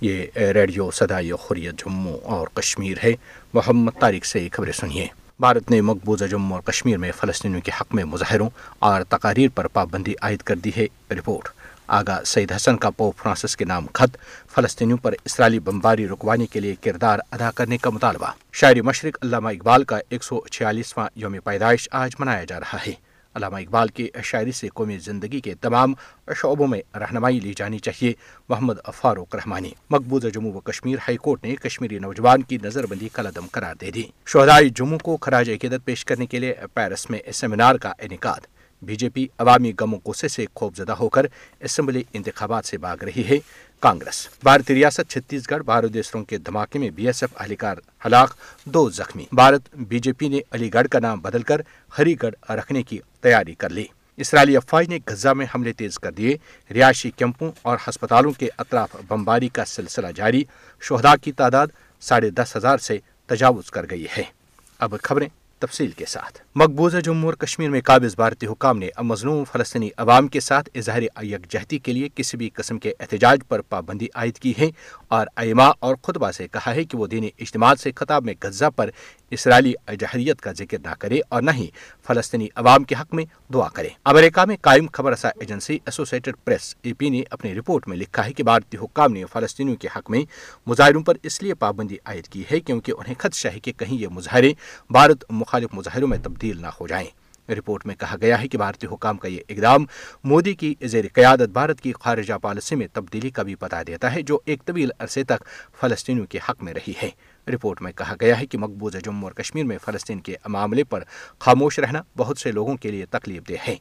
یہ ریڈیو صدائی خوریت جموں اور کشمیر ہے۔ محمد طارق سے خبریں سنیے۔ بھارت نے مقبوضہ جموں اور کشمیر میں فلسطینیوں کے حق میں مظاہروں اور تقاریر پر پابندی عائد کر دی ہے۔ رپورٹ آگا سعید حسن کا پوپ فرانسس کے نام خط فلسطینیوں پر اسرائیلی بمباری رکوانے کے لیے کردار ادا کرنے کا مطالبہ۔ شاعری مشرق علامہ اقبال کا ایک سو چھیالیسواں یوم پیدائش آج منایا جا رہا ہے۔ علامہ اقبال کی شاعری سے قومی زندگی کے تمام شعبوں میں رہنمائی لی جانی چاہیے۔ محمد فاروق رحمانی، مقبوضہ جموں و کشمیر ہائی کورٹ نے کشمیری نوجوان کی نظر بندی قلعدم قرار دے دی۔ شہدائی جموں کو خراج عقیدت پیش کرنے کے لیے پیرس میں سیمینار کا انعقاد۔ بی جے پی عوامی غم و غصے سے خوف زدہ ہو کر اسمبلی انتخابات سے بھاگ رہی ہے۔ کانگریس۔ بھارتی ریاست چھتیس گڑھ بارودیسروں کے دھماکے میں بی ایس ایف اہلکار ہلاک، دو زخمی۔ بھارت، بی جے پی نے علی گڑھ کا نام بدل کر ہری گڑھ رکھنے کی تیاری کر لی۔ اسرائیلی افواج نے غزہ میں حملے تیز کر دیے۔ رہائشی کیمپوں اور ہسپتالوں کے اطراف بمباری کا سلسلہ جاری۔ شہدا کی تعداد ساڑھے دس ہزار سے تجاوز کر گئی ہے۔ اب خبریں تفصیل کے ساتھ۔ مقبوضہ جموں اور کشمیر میں قابض بھارتی حکام نے مظلوم فلسطینی عوام کے ساتھ اظہار یکجہتی کے لیے کسی بھی قسم کے احتجاج پر پابندی عائد کی ہے اور ایما اور خطبہ سے کہا ہے کہ وہ دینی اجتماع سے خطاب میں غزہ پر اسرائیلی جہریت کا ذکر نہ کرے اور نہ ہی فلسطینی عوام کے حق میں دعا کرے۔ امریکہ میں قائم خبر رساں agency Associated Press A P نے اپنی رپورٹ میں لکھا ہے کہ بھارتی حکام نے فلسطینیوں کے حق میں مظاہروں پر اس لیے پابندی عائد کی ہے کیونکہ انہیں خدشہ ہے کہ کہیں یہ مظاہرے بھارت مخالف مظاہروں میں تبدیل نہ ہو جائیں۔ رپورٹ میں کہا گیا ہے کہ بھارتی حکام کا یہ اقدام مودی کی زیر قیادت بھارت کی خارجہ پالیسی میں تبدیلی کا بھی پتا دیتا ہے، جو ایک طویل عرصے تک فلسطینیوں کے حق میں رہی ہے۔ رپورٹ میں کہا گیا ہے کہ مقبوضہ جموں اور کشمیر میں فلسطین کے معاملے پر خاموش رہنا بہت سے لوگوں کے لیے تکلیف دہ ہے۔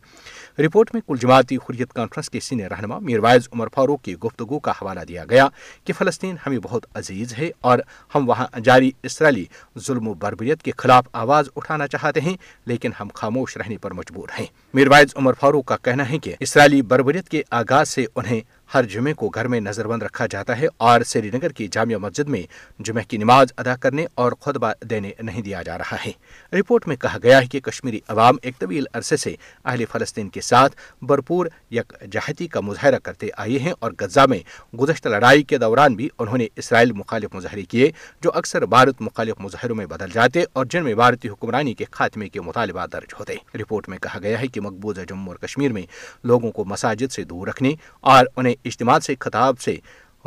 رپورٹ میں کل جماعتی حریت کانفرنس کے سینئر رہنما میروائز عمر فاروق کی گفتگو کا حوالہ دیا گیا کہ فلسطین ہمیں بہت عزیز ہے اور ہم وہاں جاری اسرائیلی ظلم و بربریت کے خلاف آواز اٹھانا چاہتے ہیں، لیکن ہم خاموش رہنے پر مجبور ہیں۔ میروائز عمر فاروق کا کہنا ہے کہ اسرائیلی بربریت کے آغاز سے انہیں ہر جمعے کو گھر میں نظر بند رکھا جاتا ہے اور سری نگر کی جامعہ مسجد میں جمعہ کی نماز ادا کرنے اور خطبہ دینے نہیں دیا جا رہا ہے۔ رپورٹ میں کہا گیا ہے کہ کشمیری عوام ایک طویل عرصے سے اہل فلسطین کے ساتھ بھرپور یک جہتی کا مظاہرہ کرتے آئے ہیں اور غزہ میں گزشتہ لڑائی کے دوران بھی انہوں نے اسرائیل مخالف مظاہرے کیے، جو اکثر بھارت مخالف مظاہروں میں بدل جاتے اور جن میں بھارتی حکمرانی کے خاتمے کے مطالبہ درج ہوتے۔ رپورٹ میں کہا گیا ہے کہ مقبوضہ جموں اور کشمیر میں لوگوں کو مساجد سے دور رکھنے اور انہیں اجتماع سے، خطاب سے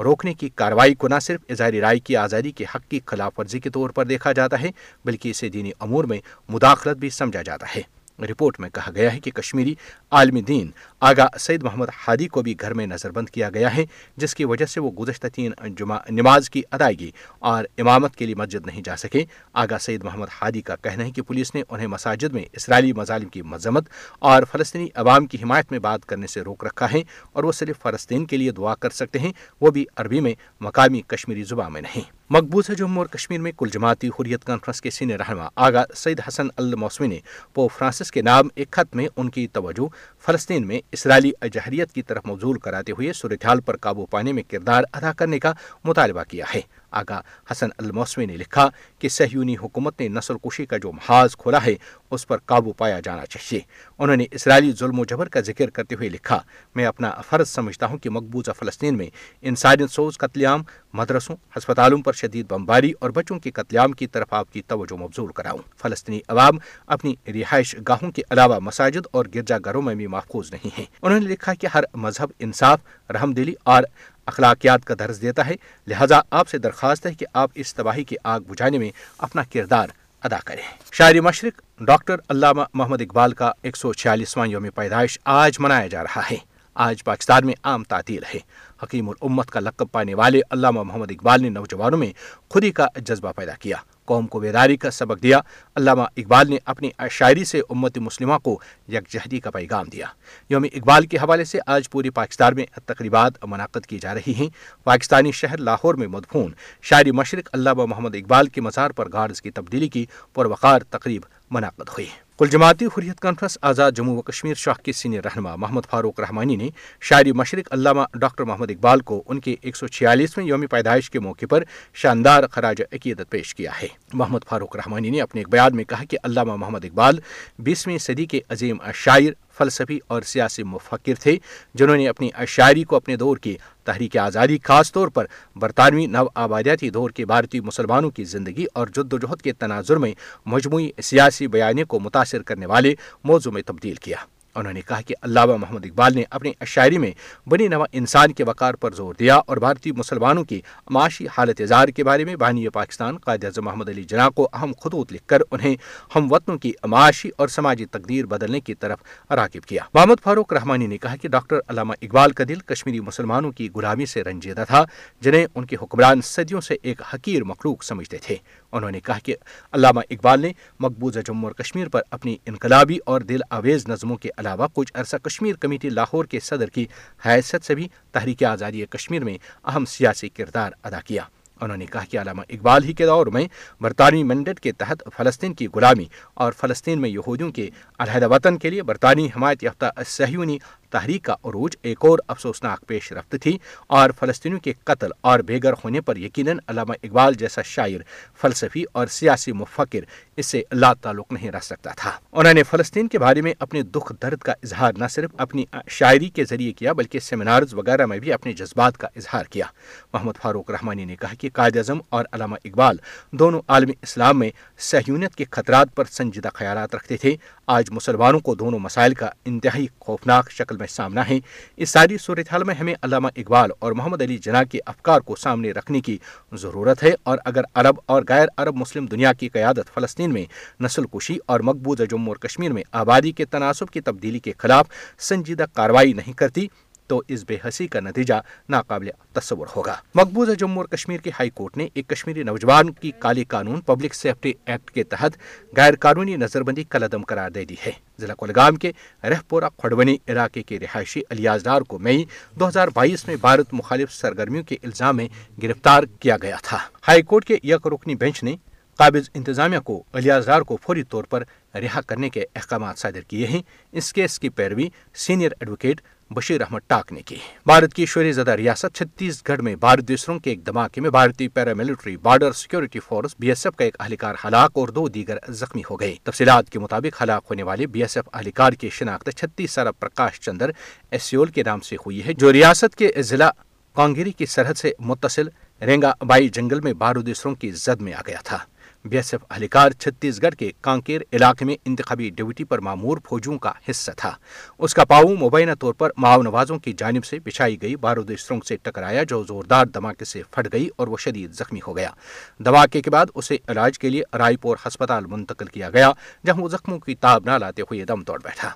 روکنے کی کارروائی کو نہ صرف اظہار رائے کی آزادی کے حق کی خلاف ورزی کے طور پر دیکھا جاتا ہے، بلکہ اسے دینی امور میں مداخلت بھی سمجھا جاتا ہے۔ رپورٹ میں کہا گیا ہے کہ کشمیری عالمی دین آگا سید محمد ہادی کو بھی گھر میں نظر بند کیا گیا ہے، جس کی وجہ سے وہ گزشتہ تین جمعہ نماز کی ادائیگی اور امامت کے لیے مسجد نہیں جا سکے۔ آگا سید محمد ہادی کا کہنا ہے کہ پولیس نے انہیں مساجد میں اسرائیلی مظالم کی مذمت اور فلسطینی عوام کی حمایت میں بات کرنے سے روک رکھا ہے اور وہ صرف فلسطین کے لیے دعا کر سکتے ہیں، وہ بھی عربی میں مقامی کشمیری زبان میں نہیں۔ مقبوضہ جموں اور کشمیر میں کل جماعتی حریت کانفرنس کے سینئر رہنما آگا سعید حسن الموسمی نے پوپ فرانسس کے نام ایک خط میں ان کی توجہ فلسطین میں اسرائیلی اجہریت کی طرف مبزول کراتے ہوئے صورتحال پر قابو پانے میں کردار ادا کرنے کا مطالبہ کیا ہے۔ آگا حسن الموسمی نے لکھا کہ سہیونی حکومت نے نسل کشی کا جو محاذ کھولا ہے اس پر قابو پایا جانا چاہیے۔ انہوں نے اسرائیلی ظلم و جبر کا ذکر کرتے ہوئے لکھا، میں اپنا فرض سمجھتا ہوں کہ مقبوضہ فلسطین میں انسانیت سوز، قتل عام، مدرسوں، ہسپتالوں پر شدید بمباری اور بچوں کے قتل عام کی طرف آپ کی توجہ مبزول کراؤں۔ فلسطینی عوام اپنی رہائش گاہوں کے علاوہ مساجد اور گرجا گھروں میں بھی محفوظ نہیں ہیں۔ انہوں نے لکھا کہ ہر مذہب انصاف، رحم دلی اور اخلاقیات کا درس دیتا ہے، لہذا آپ سے درخواست ہے کہ آپ اس تباہی کی آگ بجھانے میں اپنا کردار ادا کریں۔ شاعری مشرق ڈاکٹر علامہ محمد اقبال کا ایک سو چھیالیسواں یوم پیدائش آج منایا جا رہا ہے۔ آج پاکستان میں عام تعطیل ہے۔ حکیم الامت کا لقب پانے والے علامہ محمد اقبال نے نوجوانوں میں خودی کا جذبہ پیدا کیا۔ قوم کو بیداری کا سبق دیا۔ علامہ اقبال نے اپنی شاعری سے امت مسلمہ کو یکجہتی کا پیغام دیا۔ یوم اقبال کے حوالے سے آج پوری پاکستان میں تقریبات منعقد کی جا رہی ہیں۔ پاکستانی شہر لاہور میں مدفون۔ شاعری مشرق علامہ محمد اقبال کے مزار پر گارڈز کی تبدیلی کی پروقار تقریب منعقد ہوئی۔ کل جماعتی حریت کانفرنس آزاد جموں و کشمیر شاہ کے سینئر رہنما محمد فاروق رحمانی نے شاعری مشرق علامہ ڈاکٹر محمد اقبال کو ان کے ایک سو چھیالیسویں یوم پیدائش کے موقع پر شاندار خراج عقیدت پیش کیا ہے۔ محمد فاروق رحمانی نے اپنے ایک بیان میں کہا کہ علامہ محمد اقبال بیسویں صدی کے عظیم شاعر فلسفی اور سیاسی مفکر تھے، جنہوں نے اپنی اشاعری کو اپنے دور کی۔ تحریک آزادی خاص طور پر برطانوی نو آبادیاتی دور کے بھارتی مسلمانوں کی زندگی اور جد و جہد کے تناظر میں مجموعی سیاسی بیانے کو متاثر کرنے والے موضوع میں تبدیل کیا۔ انہوں نے کہا کہ علامہ محمد اقبال نے اپنی شاعری میں بنی نوا انسان کے وقار پر زور دیا اور بھارتی مسلمانوں کی معاشی حالت اظہار کے بارے میں بانی پاکستان قائد اعظم محمد علی جناح کو اہم خطوط لکھ کر انہیں ہم وطنوں کی معاشی اور سماجی تقدیر بدلنے کی طرف راکب کیا۔ محمد فاروق رحمانی نے کہا کہ ڈاکٹر علامہ اقبال کا دل کشمیری مسلمانوں کی غلامی سے رنجیدہ تھا، جنہیں ان کے حکمران صدیوں سے ایک حقیر مخلوق سمجھتے تھے۔ انہوں نے کہا کہ علامہ اقبال نے مقبوضہ جموں اور کشمیر پر اپنی انقلابی اور دل آویز نظموں کے علاوہ کچھ عرصہ کشمیر کمیٹی لاہور کے صدر کی حیثیت سے بھی تحریک آزادی کشمیر میں اہم سیاسی کردار ادا کیا۔ انہوں نے کہا کہ علامہ اقبال ہی کے دور میں برطانوی منڈٹ کے تحت فلسطین کی غلامی اور فلسطین میں یہودیوں کے علیحدہ وطن کے لیے برطانوی حمایت یافتہ سہیونی تحریک کا عروج ایک اور افسوسناک پیش رفت تھی اور فلسطینیوں کے قتل اور بے گھر ہونے پر یقیناً علامہ اقبال جیسا شاعر، فلسفی اور سیاسی مفکر اس سے لا تعلق نہیں رکھ سکتا تھا۔ انہوں نے فلسطین کے بارے میں اپنے دکھ درد کا اظہار نہ صرف اپنی شاعری کے ذریعے کیا بلکہ سیمینارز وغیرہ میں بھی اپنے جذبات کا اظہار کیا۔ محمد فاروق رحمانی نے کہا کہ قائد اعظم اور علامہ اقبال دونوں عالمی اسلام میں سہیونیت کے خطرات پر سنجیدہ خیالات رکھتے تھے آج مسلمانوں کو دونوں مسائل کا انتہائی خوفناک شکل میں سامنا ہے۔ اس ساری صورتحال میں ہمیں علامہ اقبال اور محمد علی جناح کے افکار کو سامنے رکھنے کی ضرورت ہے اور اگر عرب اور غیر عرب مسلم دنیا کی قیادت فلسطین میں نسل کشی اور مقبوضہ جموں اور کشمیر میں آبادی کے تناسب کی تبدیلی کے خلاف سنجیدہ کارروائی نہیں کرتی تو اس بے حسی کا نتیجہ ناقابل تصور ہوگا۔ مقبوضہ جموں اور کشمیر کی ہائی کورٹ نے ایک کشمیری نوجوان کی کالی قانون پبلک سیفٹی ایکٹ کے تحت غیر قانونی نظر بندی کلدم قرار دے دی ہے۔ ضلع کولگام کے رہپورہ کھڑونی علاقے کے رہائشی الیاز ڈار کو مئی دو ہزار بائیس میں بھارت مخالف سرگرمیوں کے الزام میں گرفتار کیا گیا تھا۔ ہائی کورٹ کے یک رکنی بینچ نے قابض انتظامیہ کو الیاز ڈار کو فوری طور پر رہا کرنے کے احکامات صادر کیے ہیں۔ اس کیس کی پیروی سینئر ایڈوکیٹ بشیر احمد ٹاک نے کی۔ بھارت کی شوری زدہ ریاست چھتیس گڑھ میں بھارت دوسروں کے ایک دھماکے میں بھارتی paramilitary Border Security Force B S F کا ایک اہلکار ہلاک اور دو دیگر زخمی ہو گئے۔ تفصیلات کے مطابق ہلاک ہونے والے بی ایس ایف اہلکار کی شناخت چھتیس سارا پرکاش چندر ایسیول کے نام سے ہوئی ہے، جو ریاست کے ضلع کانگیری کی سرحد سے متصل رینگا بائی جنگل میں بارودیسروں کی زد میں آ گیا تھا۔ بی ایس ایف اہلکار چھتیس گڑھ کے کانکیر علاقے میں انتخابی ڈیوٹی پر معمور فوجوں کا حصہ تھا۔ اس کا پاؤں مبینہ طور پر ماؤ نوازوں کی جانب سے بچھائی گئی، بارود سرنگ سے ٹکرایا، جو زوردار دھماکے سے پھٹ گئی اور وہ شدید زخمی ہو گیا۔ دھماکے کے بعد اسے علاج کے لیے رائے پور ہسپتال منتقل کیا گیا، جہاں وہ زخموں کی تاب نہ لاتے ہوئے دم توڑ بیٹھا۔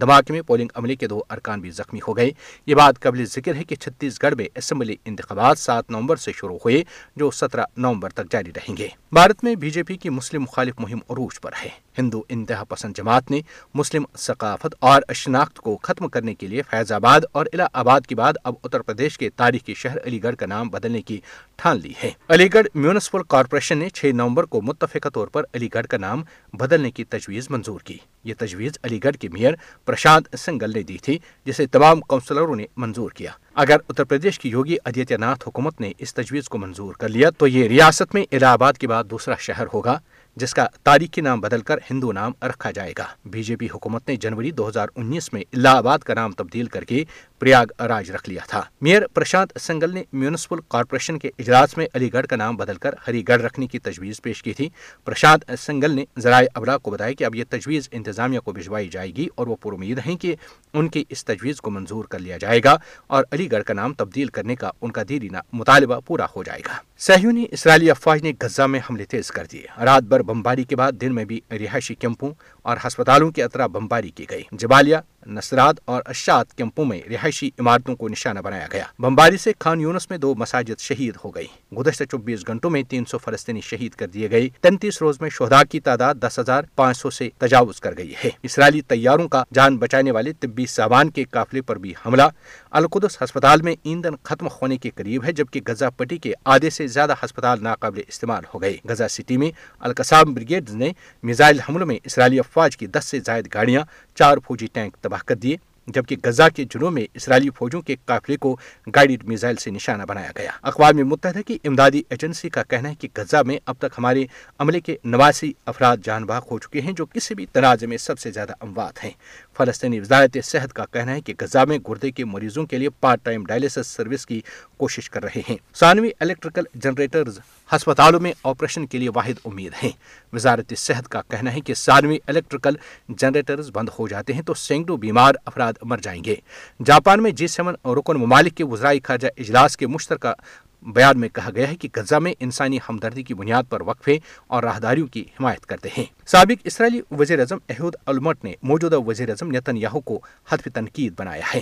دھماکے میں پولنگ عملے کے دو ارکان بھی زخمی ہو گئے۔ یہ بات قبل ذکر ہے کہ چھتیس گڑھ میں اسمبلی انتخابات سات نومبر سے شروع ہوئے، جو سترہ نومبر تک جاری رہیں گے۔ بھارت میں بی جے پی کی مسلم مخالف مہم عروج پر ہے۔ ہندو انتہا پسند جماعت نے مسلم ثقافت اور شناخت کو ختم کرنے کے لیے فیض آباد اور الہ آباد کے بعد اب اتر پردیش کے تاریخی شہر علی گڑھ کا نام بدلنے کی ٹھان لی ہے۔ علی گڑھ میونسپل کارپوریشن نے چھ نومبر کو متفقہ طور پر علی گڑھ کا نام بدلنے کی تجویز منظور کی۔ یہ تجویز علی گڑھ کے میئر پرشانت سنگل نے دی تھی، جسے تمام کونسلروں نے منظور کیا۔ اگر اتر پردیش کی یوگی آدتیہ ناتھ حکومت نے اس تجویز کو منظور کر لیا، تو یہ ریاست میں الہ آباد کے بعد دوسرا شہر ہوگا۔ جس کا تاریخی نام بدل کر ہندو نام رکھا جائے گا۔ بی جے پی حکومت نے جنوری دو ہزار انیس میں الہ آباد کا نام تبدیل کر کے پریاگ راج رکھ لیا تھا۔ میئر پرشانت سنگل نے میونسپل کارپوریشن کے اجلاس میں علی گڑھ کا نام بدل کر ہری گڑھ رکھنے کی تجویز پیش کی تھی۔ پرشانت سنگل نے ذرائع ابلاغ کو بتایا کہ اب یہ تجویز انتظامیہ کو بھجوائی جائے گی اور وہ پر امید ہیں کہ ان کی اس تجویز کو منظور کر لیا جائے گا اور علی گڑھ کا نام تبدیل کرنے کا ان کا دیرینہ مطالبہ پورا ہو جائے گا۔ سہیونی اسرائیلی افواج نے غزہ میں حملے تیز کر دیے۔ رات بھر بمباری کے بعد دن میں بھی رہائشی کیمپوں اور ہسپتالوں کی اطراف بمباری کی گئی۔ جبالیہ نصرات اور اشاد کیمپوں میں رہائشی عمارتوں کو نشانہ بنایا گیا۔ بمباری سے خان یونس میں دو مساجد شہید ہو گئی گزشتہ چوبیس گھنٹوں میں تین سو فلسطینی شہید کر دیے گئے۔ تینتیس روز میں شہدا کی تعداد دس ہزار پانچ سو سے تجاوز کر گئی ہے۔ اسرائیلی طیاروں کا جان بچانے والے طبی سامان کے قافلے پر بھی حملہ۔ القدس ہسپتال میں ایندھن ختم ہونے کے قریب ہے، جبکہ غزہ پٹی کے آدھے سے زیادہ ہسپتال ناقابل استعمال ہو گئے۔ غزہ سٹی میں القصام بریگیڈ نے میزائل حملوں میں اسرائیلی افواج کی دس سے زائد گاڑیاں، چار فوجی ٹینک تباہ کر دیے، جبکہ غزہ کے جنوب میں اسرائیلی فوجوں کے قافلے کو گائیڈڈ میزائل سے نشانہ بنایا گیا۔ اقوام متحدہ کی امدادی ایجنسی کا کہنا ہے کہ غزہ میں اب تک ہمارے عملے کے نواسی افراد جان باغ ہو چکے ہیں، جو کسی بھی تنازع میں سب سے زیادہ اموات ہیں۔ فلسطینی وزارت صحت کا کہنا ہے کہ غزہ میں گردے کے مریضوں کے لیے پارٹ ٹائم ڈائلسس سروس کی کوشش کر رہے ہیں۔ ثانوی الیکٹریکل جنریٹرز ہسپتالوں میں آپریشن کے لیے واحد امید ہیں۔ وزارت صحت کا کہنا ہے کہ ثانوی الیکٹریکل جنریٹرز بند ہو جاتے ہیں تو سینکڑوں بیمار افراد مر جائیں گے۔ جاپان میں جی سیون رکن ممالک کے وزرائی خارجہ اجلاس کے مشترکہ بیان میں کہا گیا ہے کہ غزہ میں انسانی ہمدردی کی بنیاد پر وقفے اور راہداریوں کی حمایت کرتے ہیں۔ سابق اسرائیلی وزیر اعظم احود المٹ نے موجودہ وزیر اعظم نیتن یاہو کو حتف تنقید بنایا ہے۔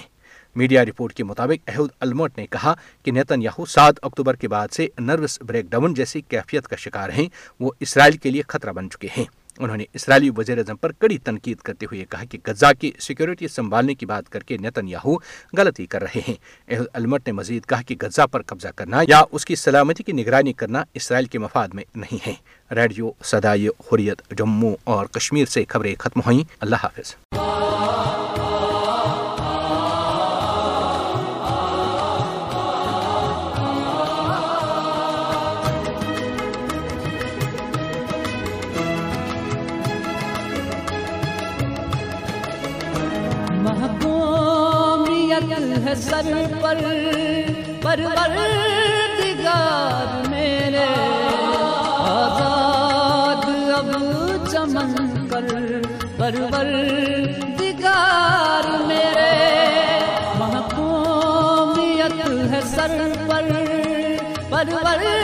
میڈیا رپورٹ کے مطابق احود المٹ نے کہا کہ نیتن یاہو سات اکتوبر کے بعد سے نروس بریک ڈاؤن جیسی کیفیت کا شکار ہیں۔ وہ اسرائیل کے لیے خطرہ بن چکے ہیں۔ انہوں نے اسرائیلی وزیر اعظم پر کڑی تنقید کرتے ہوئے کہا کہ غزہ کی سیکیورٹی سنبھالنے کی بات کر کے نیتن یاہو غلطی کر رہے ہیں۔ احد المٹ نے مزید کہا کہ غزہ پر قبضہ کرنا یا اس کی سلامتی کی نگرانی کرنا اسرائیل کے مفاد میں نہیں ہے۔ ریڈیو سدائی حریت جموں اور کشمیر سے خبریں ختم ہوئیں۔ اللہ حافظ۔ ہے سر پر پروردگار میرے آزاد اب چمن پر پروردگار میرے محکومیت ہے سر پر پروردگار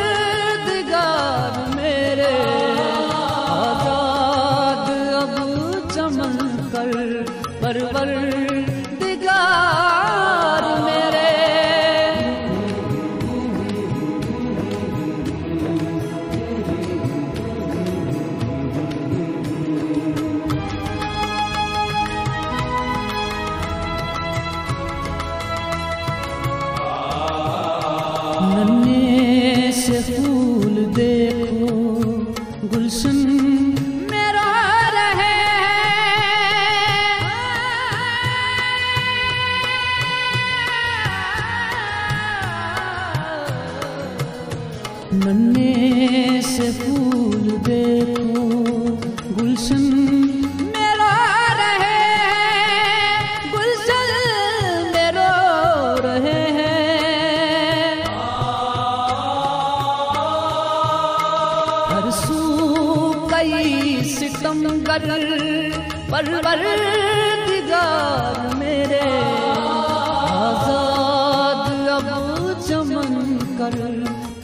گلشن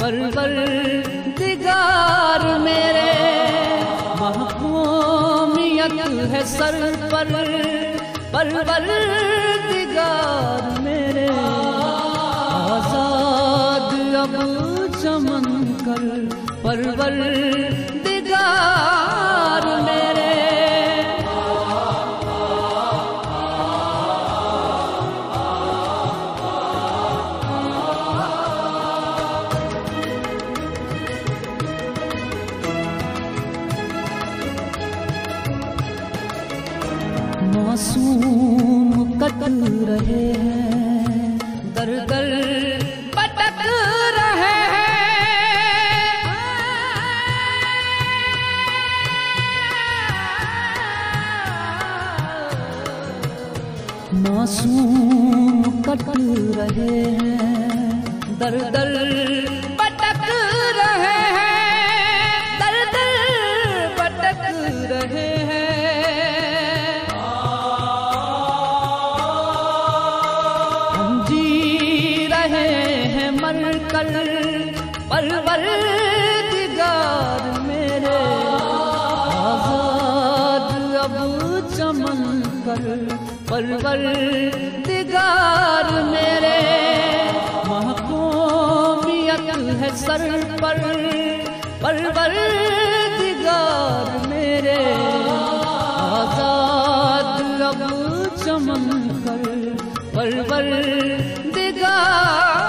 پروردگار میرے محکومیت ہے سر پر پروردگار میرے آزاد اب چمن کر پروردگار میرے معصوم کٹ رہے ہیں۔ در در پٹک رہے ہیں۔ معصوم کٹ رہے ہیں۔ در در رہے ہیں مر کر پروردگار میرے۔ آزاد اب چمن کر پرور دگار میرے۔ محکومیت ہے سر پر پرور دگار میرے۔ آزاد اب چمن کر پرور دگار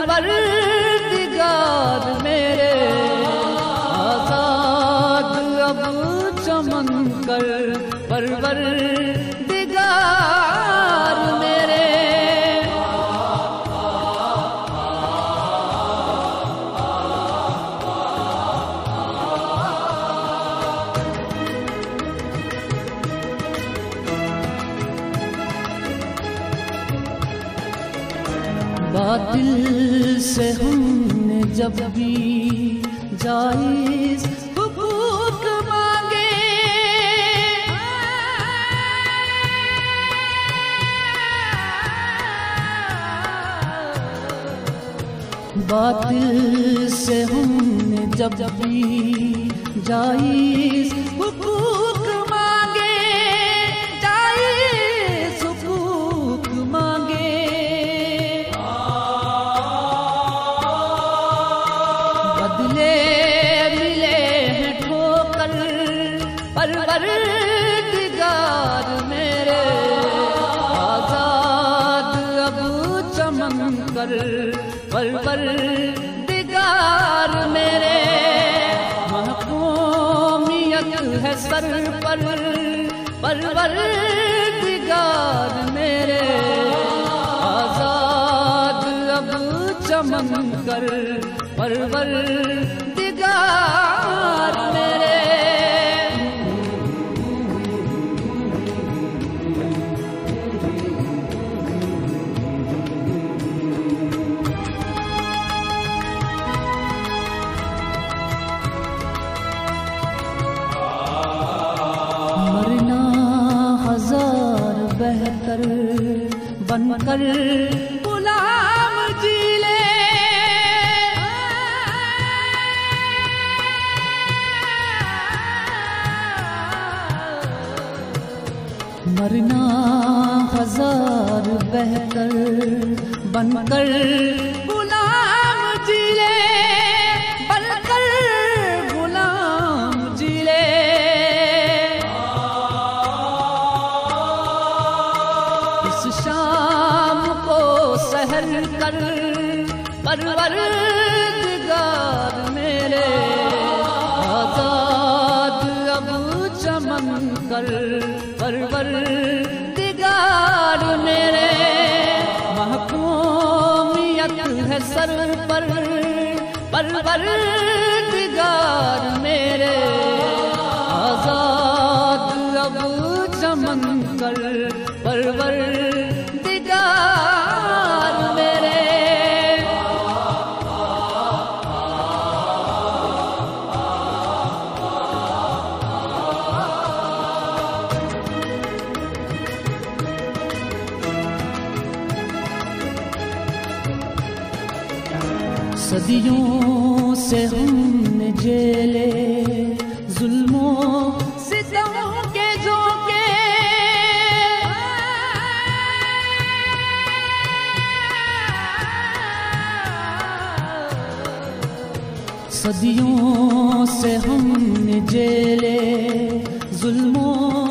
پرور دگار میرے آزاد اب چمن کر پرور دگار میرے۔ باطل سے ہم نے جب بھی جائز حقوق مانگے۔ باطل سے ہم نے جب بھی جائز حقوق سر پر پرور دگار میرے آزاد اب چمن کر پرور دگار میرے کر غلام جی لے۔ مرنا ہزار بہتر بن کر چمن کر پرور دگار میرے محکومیت ہے سر پر، پرور دگار میرے آزاد اب چمن کر پرور۔ صدیوں سے ہم نے جیلے ظلموں ستموں کے جھوکے صدیوں سے ہم نے جیلے ظلموں